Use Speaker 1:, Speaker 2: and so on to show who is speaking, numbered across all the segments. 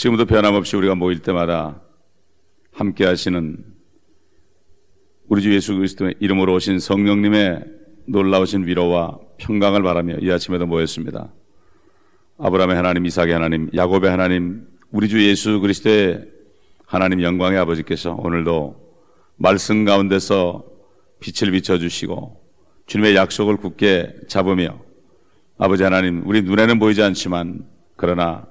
Speaker 1: 지금도 변함없이 우리가 모일 때마다 함께 하시는 우리 주 예수 그리스도의 이름으로 오신 성령님의 놀라우신 위로와 평강을 바라며 이 아침에도 모였습니다. 아브라함의 하나님, 이삭의 하나님, 야곱의 하나님, 우리 주 예수 그리스도의 하나님 영광의 아버지께서 오늘도 말씀 가운데서 빛을 비춰주시고 주님의 약속을 굳게 잡으며 아버지 하나님, 우리 눈에는 보이지 않지만 그러나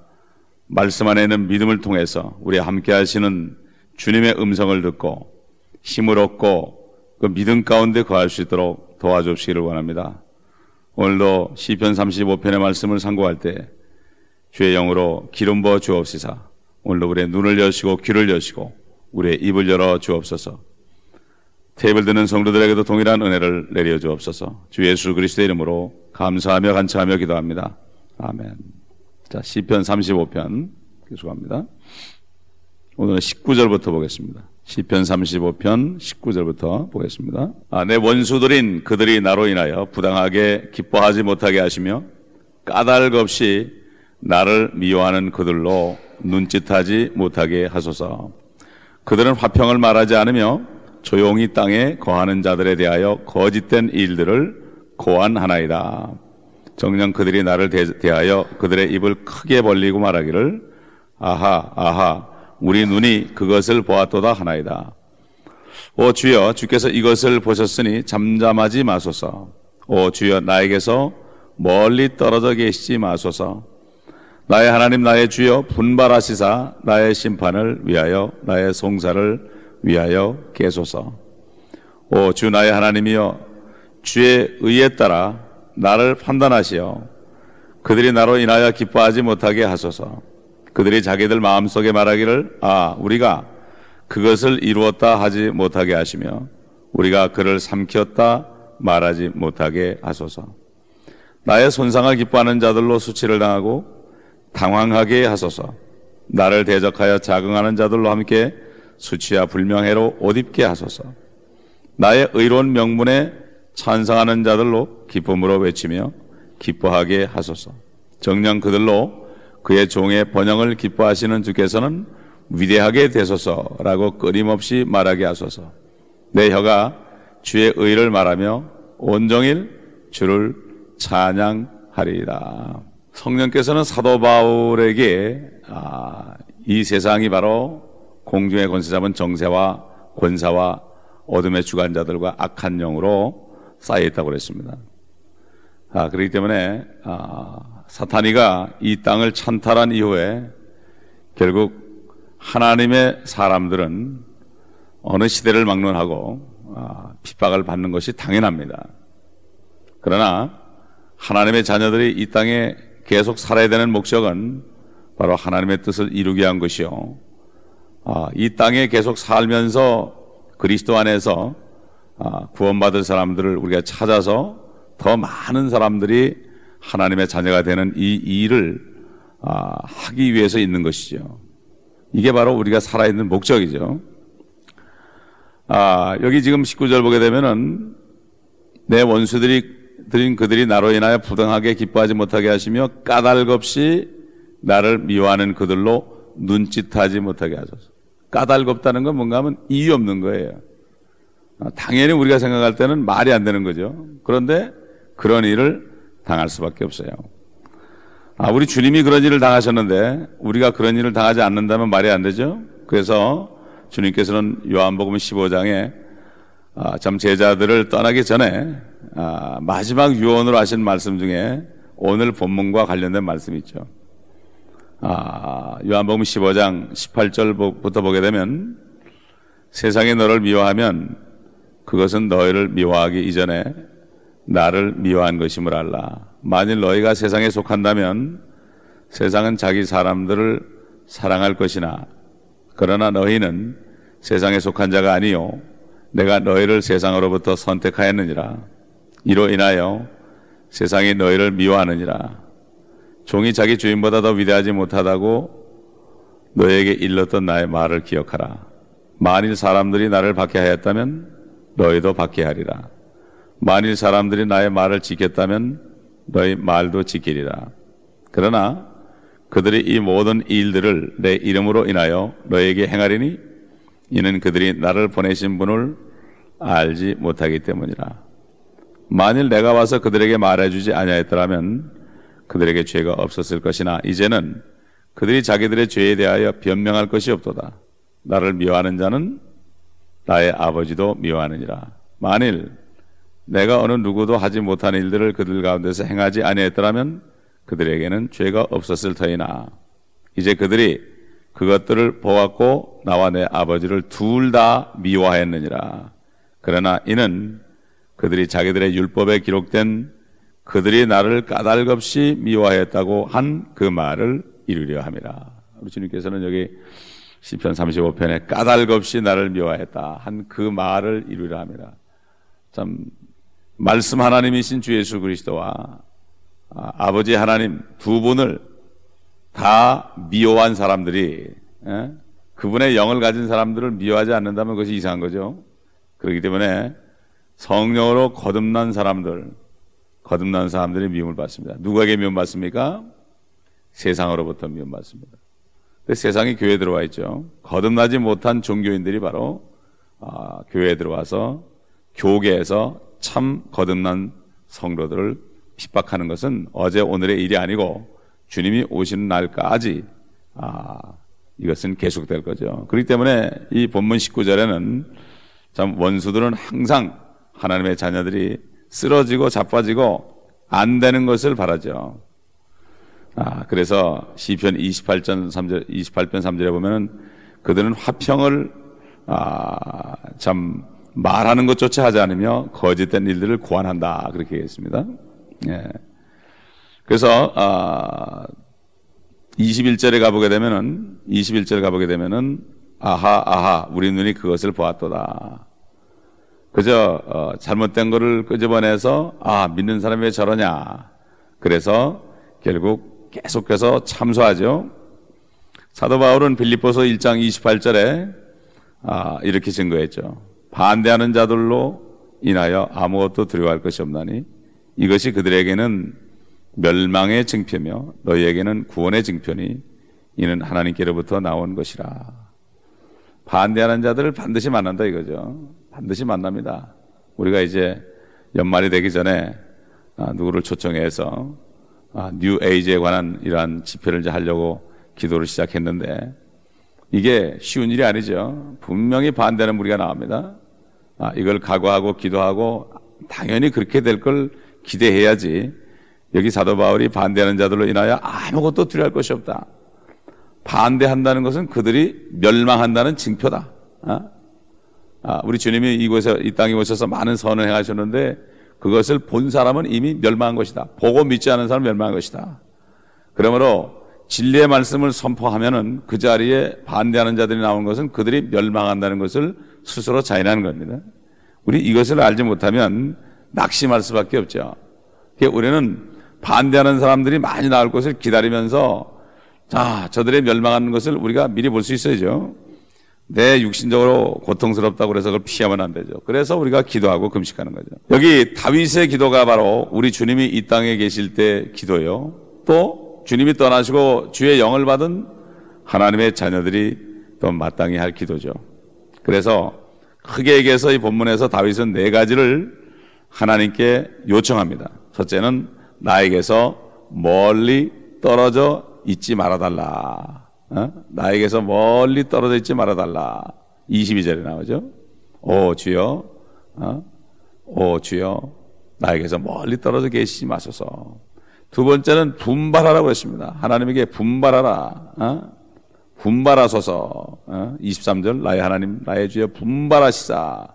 Speaker 1: 말씀 안에는 믿음을 통해서 우리 함께 하시는 주님의 음성을 듣고 힘을 얻고 그 믿음 가운데 거할 수 있도록 도와주시기를 원합니다. 오늘도 시편 35편의 말씀을 상고할 때 주의 영으로 기름 부어 주옵시사. 오늘도 우리의 눈을 여시고 귀를 여시고 우리의 입을 열어 주옵소서. 테이블 드는 성도들에게도 동일한 은혜를 내려 주옵소서. 주 예수 그리스도의 이름으로 감사하며 간청하며 기도합니다. 아멘. 자, 시편 35편 계속합니다. 오늘은 19절부터 보겠습니다. 시편 35편 19절부터 보겠습니다. 아, 내 원수들인 그들이 나로 인하여 부당하게 기뻐하지 못하게 하시며 까닭 없이 나를 미워하는 그들로 눈짓하지 못하게 하소서. 그들은 화평을 말하지 않으며 조용히 땅에 거하는 자들에 대하여 거짓된 일들을 고안하나이다. 정녕 그들이 나를 대하여 그들의 입을 크게 벌리고 말하기를 아하 아하 우리 눈이 그것을 보았도다 하나이다. 오 주여 주께서 이것을 보셨으니 잠잠하지 마소서. 오 주여 나에게서 멀리 떨어져 계시지 마소서. 나의 하나님 나의 주여 분발하시사 나의 심판을 위하여 나의 송사를 위하여 계소서. 오 주 나의 하나님이여 주의 의에 따라 나를 판단하시어 그들이 나로 인하여 기뻐하지 못하게 하소서. 그들이 자기들 마음속에 말하기를 아 우리가 그것을 이루었다 하지 못하게 하시며 우리가 그를 삼켰다 말하지 못하게 하소서. 나의 손상을 기뻐하는 자들로 수치를 당하고 당황하게 하소서. 나를 대적하여 자긍하는 자들로 함께 수치와 불명예로 옷 입게 하소서. 나의 의로운 명문에 찬성하는 자들로 기쁨으로 외치며 기뻐하게 하소서. 정녕 그들로 그의 종의 번영을 기뻐하시는 주께서는 위대하게 되소서라고 끊임없이 말하게 하소서. 내 혀가 주의 의를 말하며 온종일 주를 찬양하리이다. 성령께서는 사도 바울에게 아, 이 세상이 바로 공중의 권세 잡은 정세와 권사와 어둠의 주관자들과 악한 영으로 쌓여 있다고 그랬습니다. 아, 그렇기 때문에 아, 사탄이가 이 땅을 찬탈한 이후에 결국 하나님의 사람들은 어느 시대를 막론하고 아, 핍박을 받는 것이 당연합니다. 그러나 하나님의 자녀들이 이 땅에 계속 살아야 되는 목적은 바로 하나님의 뜻을 이루게 한 것이요. 아, 이 땅에 계속 살면서 그리스도 안에서 아, 구원받을 사람들을 우리가 찾아서 더 많은 사람들이 하나님의 자녀가 되는 이 일을 아, 하기 위해서 있는 것이죠. 이게 바로 우리가 살아있는 목적이죠. 아, 여기 지금 19절 보게 되면은 내 원수들이 드린 그들이 나로 인하여 부당하게 기뻐하지 못하게 하시며 까닭 없이 나를 미워하는 그들로 눈짓하지 못하게 하소서. 까닭 없다는 건 뭔가 하면 이유 없는 거예요. 아, 당연히 우리가 생각할 때는 말이 안 되는 거죠. 그런데 그런 일을 당할 수밖에 없어요. 아, 우리 주님이 그런 일을 당하셨는데 우리가 그런 일을 당하지 않는다면 말이 안 되죠. 그래서 주님께서는 요한복음 15장에 아, 참 제자들을 떠나기 전에 아, 마지막 유언으로 하신 말씀 중에 오늘 본문과 관련된 말씀이 있죠. 아, 요한복음 15장 18절부터 보게 되면 세상이 너를 미워하면 그것은 너희를 미워하기 이전에 나를 미워한 것임을 알라. 만일 너희가 세상에 속한다면 세상은 자기 사람들을 사랑할 것이나 그러나 너희는 세상에 속한 자가 아니요 내가 너희를 세상으로부터 선택하였느니라. 이로 인하여 세상이 너희를 미워하느니라. 종이 자기 주인보다 더 위대하지 못하다고 너에게 일렀던 나의 말을 기억하라. 만일 사람들이 나를 박해하였다면 너희도 받게 하리라. 만일 사람들이 나의 말을 지켰다면 너희 말도 지키리라. 그러나 그들이 이 모든 일들을 내 이름으로 인하여 너에게 행하리니 이는 그들이 나를 보내신 분을 알지 못하기 때문이라. 만일 내가 와서 그들에게 말해주지 아니하였더라면 그들에게 죄가 없었을 것이나 이제는 그들이 자기들의 죄에 대하여 변명할 것이 없도다. 나를 미워하는 자는 나의 아버지도 미워하느니라. 만일 내가 어느 누구도 하지 못한 일들을 그들 가운데서 행하지 아니했더라면 그들에게는 죄가 없었을 터이나 이제 그들이 그것들을 보았고 나와 내 아버지를 둘 다 미워하였느니라. 그러나 이는 그들이 자기들의 율법에 기록된 그들이 나를 까닭없이 미워하였다고 한 그 말을 이루려 함이라. 우리 주님께서는 여기 시편 35편에 까닭없이 나를 미워했다 한 그 말을 이루려 함이라. 참 말씀 하나님이신 주 예수 그리스도와 아, 버지 하나님 두 분을 다 미워한 사람들이 에? 예? 그분의 영을 가진 사람들을 미워하지 않는다면 그것이 이상한 거죠. 그렇기 때문에 성령으로 거듭난 사람들, 거듭난 사람들이 미움을 받습니다. 누구에게 미움 받습니까? 세상으로부터 미움 받습니다. 세상이 교회에 들어와 있죠. 거듭나지 못한 종교인들이 바로 아, 교회에 들어와서 교계에서 참 거듭난 성도들을 핍박하는 것은 어제 오늘의 일이 아니고 주님이 오시는 날까지 아, 이것은 계속될 거죠. 그렇기 때문에 이 본문 19절에는 참 원수들은 항상 하나님의 자녀들이 쓰러지고 자빠지고 안 되는 것을 바라죠. 아, 그래서 시편 28편 3절 28편 3절에 보면은 그들은 화평을 아, 참 말하는 것조차 하지 않으며 거짓된 일들을 고안한다 그렇게 했습니다. 예. 그래서 아, 21절에 가보게 되면은 21절 가보게 되면은 아하 아하 우리 눈이 그것을 보았도다. 그저 어, 잘못된 것을 끄집어내서 아 믿는 사람이 왜 저러냐. 그래서 결국 계속해서 참소하죠. 사도 바울은 빌립보서 1장 28절에 아, 이렇게 증거했죠. 반대하는 자들로 인하여 아무것도 두려워할 것이 없나니 이것이 그들에게는 멸망의 증표며 너희에게는 구원의 증표니 이는 하나님께로부터 나온 것이라. 반대하는 자들을 반드시 만난다 이거죠. 반드시 만납니다. 우리가 이제 연말이 되기 전에 아, 누구를 초청해서 아, 뉴 에이지에 관한 이러한 집회를 이제 하려고 기도를 시작했는데 이게 쉬운 일이 아니죠. 분명히 반대하는 무리가 나옵니다. 아, 이걸 각오하고 기도하고 당연히 그렇게 될 걸 기대해야지. 여기 사도 바울이 반대하는 자들로 인하여 아무것도 두려워할 것이 없다. 반대한다는 것은 그들이 멸망한다는 징표다. 어? 아, 우리 주님이 이곳에 이 땅에 오셔서 많은 선을 행하셨는데 그것을 본 사람은 이미 멸망한 것이다. 보고 믿지 않은 사람은 멸망한 것이다. 그러므로 진리의 말씀을 선포하면은 그 자리에 반대하는 자들이 나온 것은 그들이 멸망한다는 것을 스스로 자인하는 겁니다. 우리 이것을 알지 못하면 낙심할 수밖에 없죠. 우리는 반대하는 사람들이 많이 나올 것을 기다리면서 자, 저들의 멸망하는 것을 우리가 미리 볼 수 있어야죠. 내 육신적으로 고통스럽다고 그래서 그걸 피하면 안 되죠. 그래서 우리가 기도하고 금식하는 거죠. 여기 다윗의 기도가 바로 우리 주님이 이 땅에 계실 때 기도요. 또 주님이 떠나시고 주의 영을 받은 하나님의 자녀들이 또 마땅히 할 기도죠. 그래서 크게 얘기해서 이 본문에서 다윗은 네 가지를 하나님께 요청합니다. 첫째는 나에게서 멀리 떨어져 있지 말아달라. 어? 나에게서 멀리 떨어져 있지 말아달라. 22절에 나오죠. 오 주여, 어? 오 주여, 나에게서 멀리 떨어져 계시지 마소서. 두 번째는 분발하라고 했습니다. 하나님에게 분발하라. 어? 분발하소서. 어? 23절 나의 하나님 나의 주여 분발하시사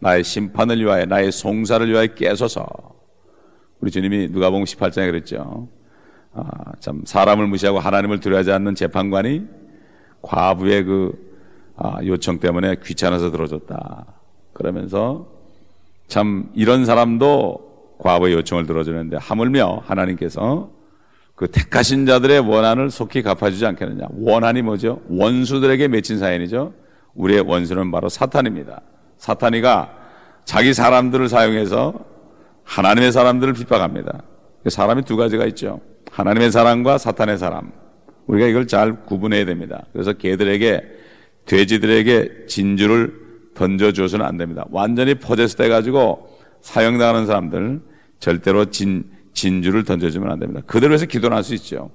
Speaker 1: 나의 심판을 위하여 나의 송사를 위하여 깨소서. 우리 주님이 누가복음 18장에 그랬죠. 아, 참 사람을 무시하고 하나님을 두려워하지 않는 재판관이 과부의 그 아, 요청 때문에 귀찮아서 들어줬다. 그러면서 참 이런 사람도 과부의 요청을 들어주는데 하물며 하나님께서 그 택하신 자들의 원한을 속히 갚아주지 않겠느냐. 원한이 뭐죠? 원수들에게 맺힌 사연이죠. 우리의 원수는 바로 사탄입니다. 사탄이가 자기 사람들을 사용해서 하나님의 사람들을 핍박합니다. 사람이 두 가지가 있죠. 하나님의 사람과 사탄의 사람. 우리가 이걸 잘 구분해야 됩니다. 그래서 개들에게 돼지들에게 진주를 던져줘서는 안 됩니다. 완전히 포제스 돼가지고 사형당하는 사람들 절대로 진, 진주를 던져주면 안 됩니다. 그들을 위해서 기도를 할수 있죠.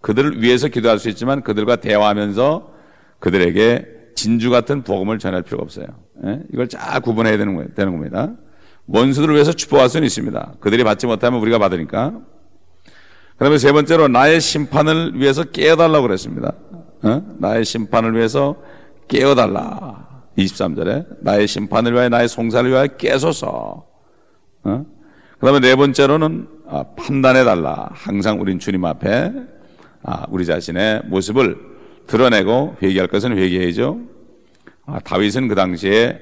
Speaker 1: 그들을 위해서 기도할 수 있지만 그들과 대화하면서 그들에게 진주 같은 복음을 전할 필요가 없어요. 예? 이걸 잘 구분해야 되는, 되는 겁니다. 원수들을 위해서 축복할 수는 있습니다. 그들이 받지 못하면 우리가 받으니까. 그 다음에 세 번째로 나의 심판을 위해서 깨어달라고 그랬습니다. 어? 나의 심판을 위해서 깨어달라. 23절에 나의 심판을 위하여 나의 송사를 위하여 깨소서. 어? 그 다음에 네 번째로는 아, 판단해달라. 항상 우린 주님 앞에 아, 우리 자신의 모습을 드러내고 회개할 것은 회개해야죠. 아, 다윗은 그 당시에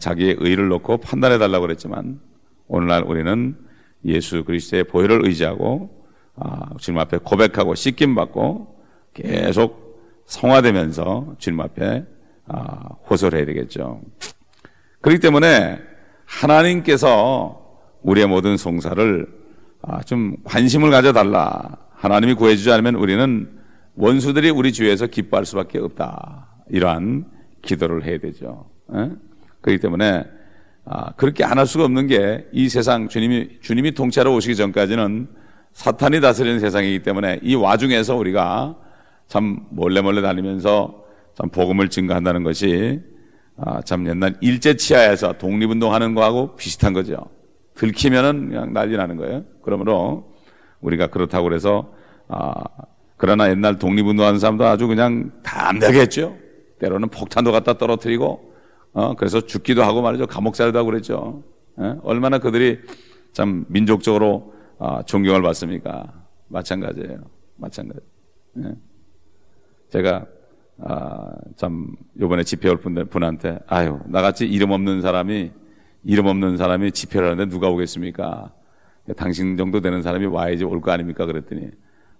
Speaker 1: 자기의 의를 놓고 판단해 달라고 그랬지만 오늘날 우리는 예수 그리스도의 보혈을 의지하고 주님 앞에 고백하고 씻김 받고 계속 성화되면서 주님 앞에 호소를 해야 되겠죠. 그렇기 때문에 하나님께서 우리의 모든 송사를 아, 좀 관심을 가져달라. 하나님이 구해주지 않으면 우리는 원수들이 우리 주위에서 기뻐할 수밖에 없다. 이러한 기도를 해야 되죠. 에? 그렇기 때문에 아, 그렇게 안 할 수가 없는 게 이 세상 주님이 주님이 통치하러 오시기 전까지는 사탄이 다스리는 세상이기 때문에 이 와중에서 우리가 참 몰래 몰래 다니면서 참 복음을 증거한다는 것이 아, 참 옛날 일제 치하에서 독립운동하는 거하고 비슷한 거죠. 들키면은 그냥 난리 나는 거예요. 그러므로 우리가 그렇다고 그래서 아, 그러나 옛날 독립운동하는 사람도 아주 그냥 담대하게 했죠. 때로는 폭탄도 갖다 떨어뜨리고 어, 그래서 죽기도 하고 말이죠. 감옥살도 하고 그랬죠. 예? 얼마나 그들이 참 민족적으로 아, 존경을 받습니까? 마찬가지예요. 마찬가지. 예? 제가 아, 참 요번에 집회 올 분들 분한테 아유 나같이 이름 없는 사람이 이름 없는 사람이 집회를 하는데 누가 오겠습니까? 당신 정도 되는 사람이 와야지 올 거 아닙니까? 그랬더니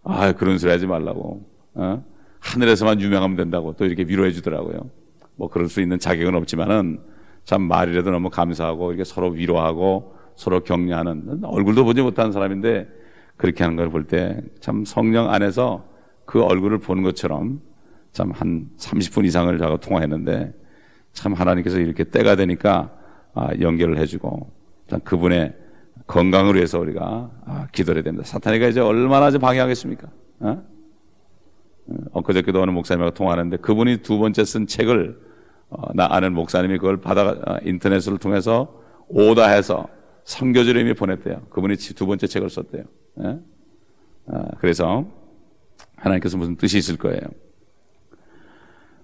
Speaker 1: 아 그런 소리 하지 말라고 어? 하늘에서만 유명하면 된다고 또 이렇게 위로해 주더라고요. 뭐 그럴 수 있는 자격은 없지만은 참 말이라도 너무 감사하고 이렇게 서로 위로하고 서로 격려하는 얼굴도 보지 못한 사람인데 그렇게 하는 걸 볼 때 참 성령 안에서 그 얼굴을 보는 것처럼 참 한 30분 이상을 자가 통화했는데 참 하나님께서 이렇게 때가 되니까 아, 연결을 해주고 참 그분의 건강을 위해서 우리가 아, 기도해야 됩니다. 사탄이가 이제 얼마나 이제 방해하겠습니까? 어? 어 엊그저께도 어느 목사님하고 통화하는데 그분이 두 번째 쓴 책을 어, 나 아는 목사님이 그걸 받아 어, 인터넷을 통해서 오다해서 선교지로 이미 보냈대요. 그분이 두 번째 책을 썼대요. 예? 아, 그래서 하나님께서 무슨 뜻이 있을 거예요.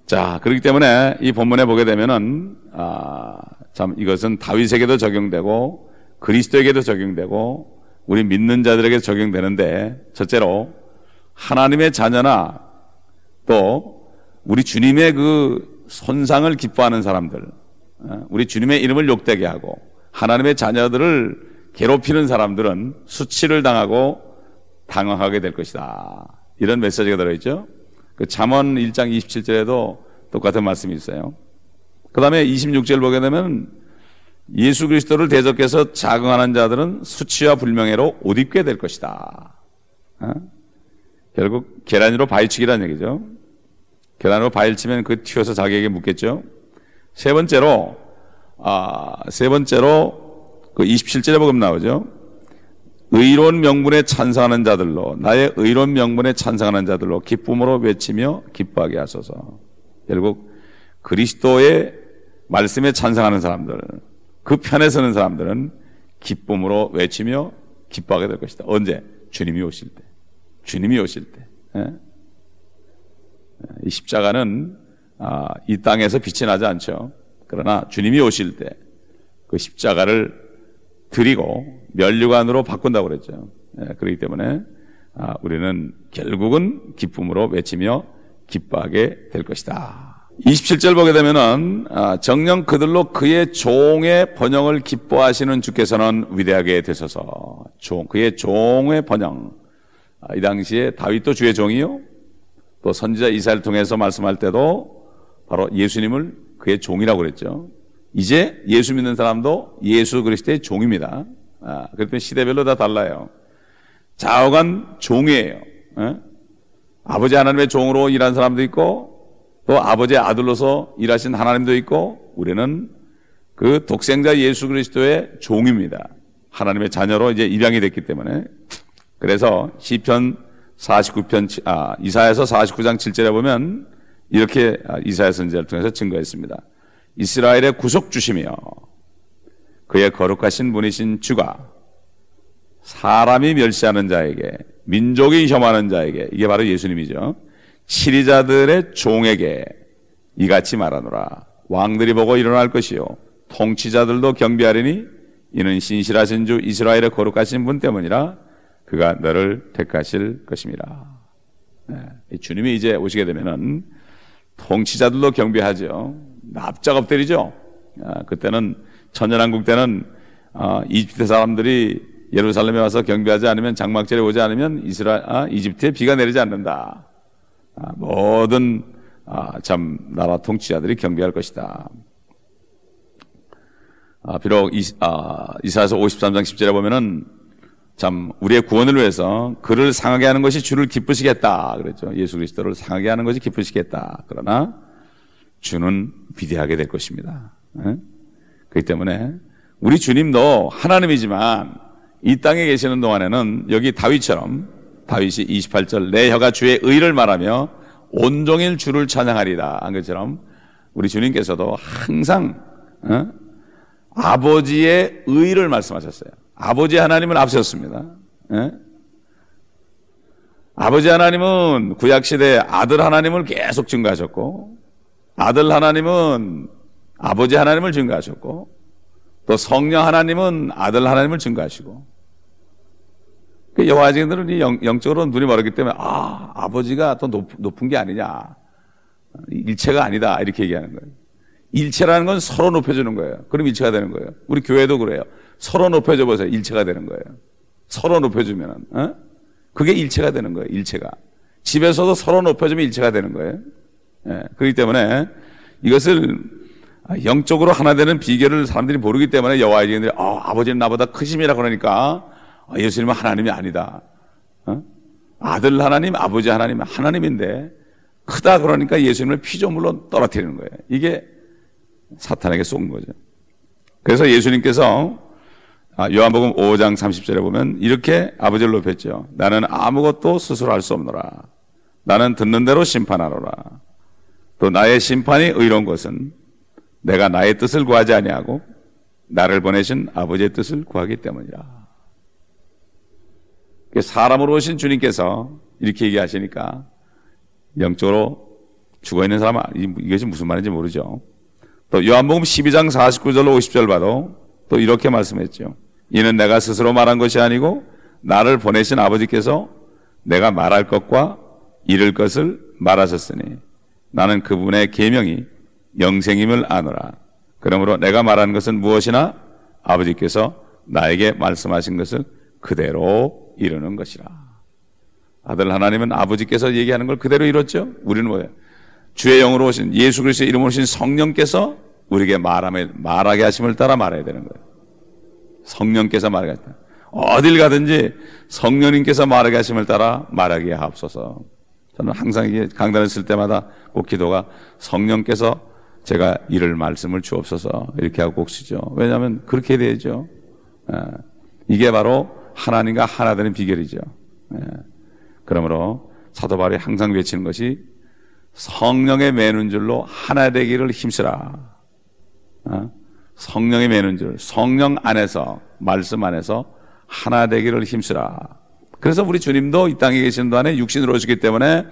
Speaker 1: 자, 그렇기 때문에 이 본문에 보게 되면은 아, 참 이것은 다윗에게도 적용되고 그리스도에게도 적용되고 우리 믿는 자들에게 적용되는데 첫째로 하나님의 자녀나 또 우리 주님의 그 손상을 기뻐하는 사람들, 어, 우리 주님의 이름을 욕되게 하고 하나님의 자녀들을 괴롭히는 사람들은 수치를 당하고 당황하게 될 것이다. 이런 메시지가 들어있죠. 그 잠언 1장 27절에도 똑같은 말씀이 있어요. 그 다음에 26절 보게 되면 예수 그리스도를 대적해서 자긍하는 자들은 수치와 불명예로 옷 입게 될 것이다. 어? 결국 계란 위로 바위치기라는 얘기죠. 계란으로 바위를 치면 그 튀어서 자기에게 묻겠죠. 세 번째로 아, 세 번째로 그 27절에 보면 나오죠. 의로운 명분에 찬성하는 자들로 나의 의로운 명분에 찬성하는 자들로 기쁨으로 외치며 기뻐하게 하소서. 결국 그리스도의 말씀에 찬성하는 사람들, 그 편에 서는 사람들은 기쁨으로 외치며 기뻐하게 될 것이다. 언제? 주님이 오실 때. 주님이 오실 때. 예? 이 십자가는 아, 이 땅에서 빛이 나지 않죠. 그러나 주님이 오실 때 그 십자가를 드리고 멸류관으로 바꾼다고 그랬죠. 예, 그렇기 때문에 아, 우리는 결국은 기쁨으로 외치며 기뻐하게 될 것이다. 27절 보게 되면은 아, 정령 그들로 그의 종의 번영을 기뻐하시는 주께서는 위대하게 되셔서 종 그의 종의 번영 아, 이 당시에 다윗도 주의 종이요 또 선지자 이사를 통해서 말씀할 때도 바로 예수님을 그의 종이라고 그랬죠. 이제 예수 믿는 사람도 예수 그리스도의 종입니다. 아, 그랬더니 시대별로 다 달라요. 좌우간 종이에요. 에? 아버지 하나님의 종으로 일한 사람도 있고 또 아버지의 아들로서 일하신 하나님도 있고 우리는 그 독생자 예수 그리스도의 종입니다. 하나님의 자녀로 이제 입양이 됐기 때문에 그래서 시편 49편 아 이사야서 49장 7절에 보면 이렇게 아, 이사야 선지자를 통해서 증거했습니다. 이스라엘의 구속 주시며 그의 거룩하신 분이신 주가 사람이 멸시하는 자에게 민족이 혐하는 자에게 이게 바로 예수님이죠. 치리자들의 종에게 이같이 말하노라. 왕들이 보고 일어날 것이요 통치자들도 경비하리니 이는 신실하신 주 이스라엘의 거룩하신 분 때문이라 그가 너를 택하실 것입니다. 네. 주님이 이제 오시게 되면은 통치자들도 경비하죠. 납작업들이죠. 아, 그때는 천년왕국 때는 아, 이집트 사람들이 예루살렘에 와서 경비하지 않으면 장막절에 오지 않으면 이스라 아, 이집트에 비가 내리지 않는다. 아, 모든 아, 참 나라 통치자들이 경비할 것이다. 아, 비록 이, 아, 이사야서 53장 10절에 보면은 참 우리의 구원을 위해서 그를 상하게 하는 것이 주를 기쁘시겠다 그랬죠. 예수 그리스도를 상하게 하는 것이 기쁘시겠다. 그러나 주는 위대하게 될 것입니다. 에? 그렇기 때문에 우리 주님도 하나님이지만 이 땅에 계시는 동안에는 여기 다윗처럼 다윗이 28절 내 혀가 주의 의를 말하며 온종일 주를 찬양하리다 한 것처럼 우리 주님께서도 항상 어? 아버지의 의를 말씀하셨어요. 아버지 하나님을 앞세웠습니다. 예? 아버지 하나님은 구약시대 아들 하나님을 계속 증거하셨고, 아들 하나님은 아버지 하나님을 증거하셨고, 또 성령 하나님은 아들 하나님을 증거하시고, 그 여호와증인들은 영, 적으로 눈이 멀었기 때문에, 아, 아버지가 더 높, 높은 게 아니냐. 일체가 아니다. 이렇게 얘기하는 거예요. 일체라는 건 서로 높여주는 거예요. 그럼 일체가 되는 거예요. 우리 교회도 그래요. 서로 높여줘 보세요. 일체가 되는 거예요. 서로 높여주면은, 어? 그게 일체가 되는 거예요. 일체가. 집에서도 서로 높여주면 일체가 되는 거예요. 예, 그렇기 때문에 이것을 영적으로 하나 되는 비결을 사람들이 모르기 때문에 여호와의 증인들이 어, 아버지는 나보다 크심이라 그러니까 어, 예수님은 하나님이 아니다. 어? 아들 하나님, 아버지 하나님, 하나님인데 크다 그러니까 예수님을 피조물로 떨어뜨리는 거예요. 이게 사탄에게 쏜 거죠. 그래서 예수님께서 아, 요한복음 5장 30절에 보면 이렇게 아버지를 높였죠. 나는 아무것도 스스로 할 수 없노라. 나는 듣는 대로 심판하노라. 또 나의 심판이 의로운 것은 내가 나의 뜻을 구하지 아니하고 나를 보내신 아버지의 뜻을 구하기 때문이라. 사람으로 오신 주님께서 이렇게 얘기하시니까 영적으로 죽어 있는 사람은 이것이 무슨 말인지 모르죠. 또 요한복음 12장 49절로 50절 봐도 또 이렇게 말씀했죠. 이는 내가 스스로 말한 것이 아니고 나를 보내신 아버지께서 내가 말할 것과 이를 것을 말하셨으니 나는 그분의 계명이 영생임을 아노라. 그러므로 내가 말하는 것은 무엇이나 아버지께서 나에게 말씀하신 것을 그대로 이루는 것이라. 아들 하나님은 아버지께서 얘기하는 걸 그대로 이뤘죠? 우리는 뭐예요? 주의 영으로 오신 예수 그리스도의 이름으로 오신 성령께서 우리에게 말하게 하심을 따라 말해야 되는 거예요. 성령께서 말하게 하다. 어딜 가든지 성령님께서 말하게 하심을 따라 말하게 하옵소서. 저는 항상 이게 강단을 쓸 때마다 꼭 기도가 성령께서 제가 이를 말씀을 주옵소서 이렇게 하고 꼭 쓰죠. 왜냐하면 그렇게 되죠. 예. 이게 바로 하나님과 하나 되는 비결이죠. 예. 그러므로 사도 바울이 항상 외치는 것이 성령의 매는 줄로 하나 되기를 힘쓰라. 어? 성령의 매는 줄, 성령 안에서, 말씀 안에서 하나 되기를 힘쓰라. 그래서 우리 주님도 이 땅에 계신 동안에 육신으로 오시기 때문에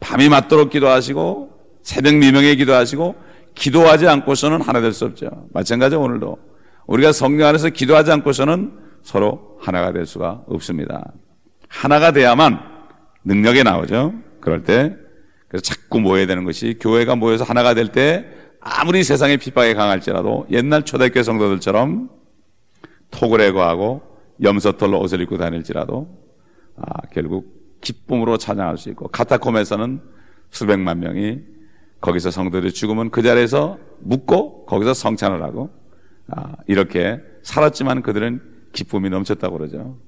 Speaker 1: 밤이 맞도록 기도하시고 새벽 미명에 기도하시고 기도하지 않고서는 하나 될 수 없죠. 마찬가지 오늘도 우리가 성령 안에서 기도하지 않고서는 서로 하나가 될 수가 없습니다. 하나가 돼야만 능력이 나오죠. 그럴 때 그래서 자꾸 모여야 되는 것이 교회가 모여서 하나가 될 때 아무리 세상의 핍박이 강할지라도 옛날 초대교회 성도들처럼 톡을 해고하고 염소털로 옷을 입고 다닐지라도 아, 결국 기쁨으로 찬양할 수 있고 카타콤에서는 수백만 명이 거기서 성도들이 죽으면 그 자리에서 묻고 거기서 성찬을 하고 아, 이렇게 살았지만 그들은 기쁨이 넘쳤다고 그러죠.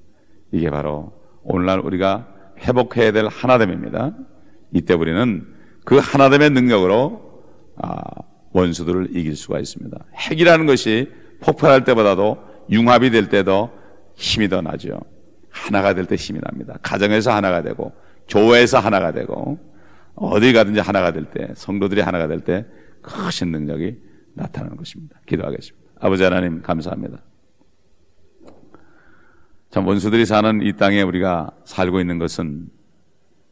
Speaker 1: 이게 바로 오늘날 우리가 회복해야 될 하나됨입니다. 이때 우리는 그 하나됨의 능력으로 아, 원수들을 이길 수가 있습니다. 핵이라는 것이 폭발할 때보다도 융합이 될 때도 힘이 더 나죠. 하나가 될 때 힘이 납니다. 가정에서 하나가 되고 교회에서 하나가 되고 어디 가든지 하나가 될 때 성도들이 하나가 될 때 크신 능력이 나타나는 것입니다. 기도하겠습니다. 아버지 하나님 감사합니다. 참 원수들이 사는 이 땅에 우리가 살고 있는 것은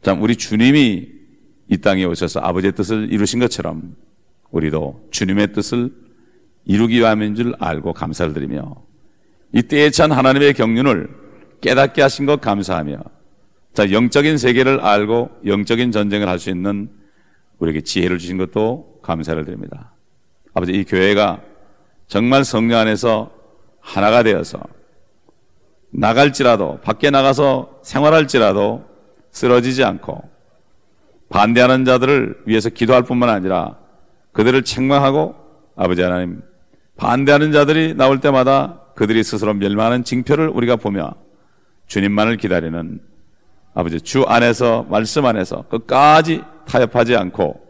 Speaker 1: 참 우리 주님이 이 땅에 오셔서 아버지의 뜻을 이루신 것처럼 우리도 주님의 뜻을 이루기 위함인 줄 알고 감사를 드리며 이 때에 찬 하나님의 경륜을 깨닫게 하신 것 감사하며 자 영적인 세계를 알고 영적인 전쟁을 할 수 있는 우리에게 지혜를 주신 것도 감사를 드립니다. 아버지 이 교회가 정말 성령 안에서 하나가 되어서 나갈지라도 밖에 나가서 생활할지라도 쓰러지지 않고 반대하는 자들을 위해서 기도할 뿐만 아니라 그들을 책망하고 아버지 하나님 반대하는 자들이 나올 때마다 그들이 스스로 멸망하는 징표를 우리가 보며 주님만을 기다리는 아버지 주 안에서 말씀 안에서 끝까지 타협하지 않고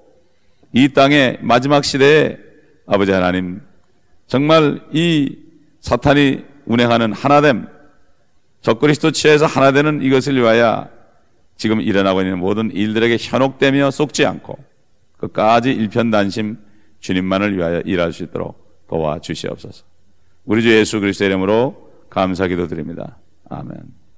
Speaker 1: 이 땅의 마지막 시대에 아버지 하나님 정말 이 사탄이 운행하는 하나됨 적그리스도 치에서 하나 되는 이것을 위하여 지금 일어나고 있는 모든 일들에게 현혹되며 속지 않고 끝까지 일편단심 주님만을 위하여 일할 수 있도록 도와 주시옵소서. 우리 주 예수 그리스도 이름으로 감사 기도 드립니다. 아멘.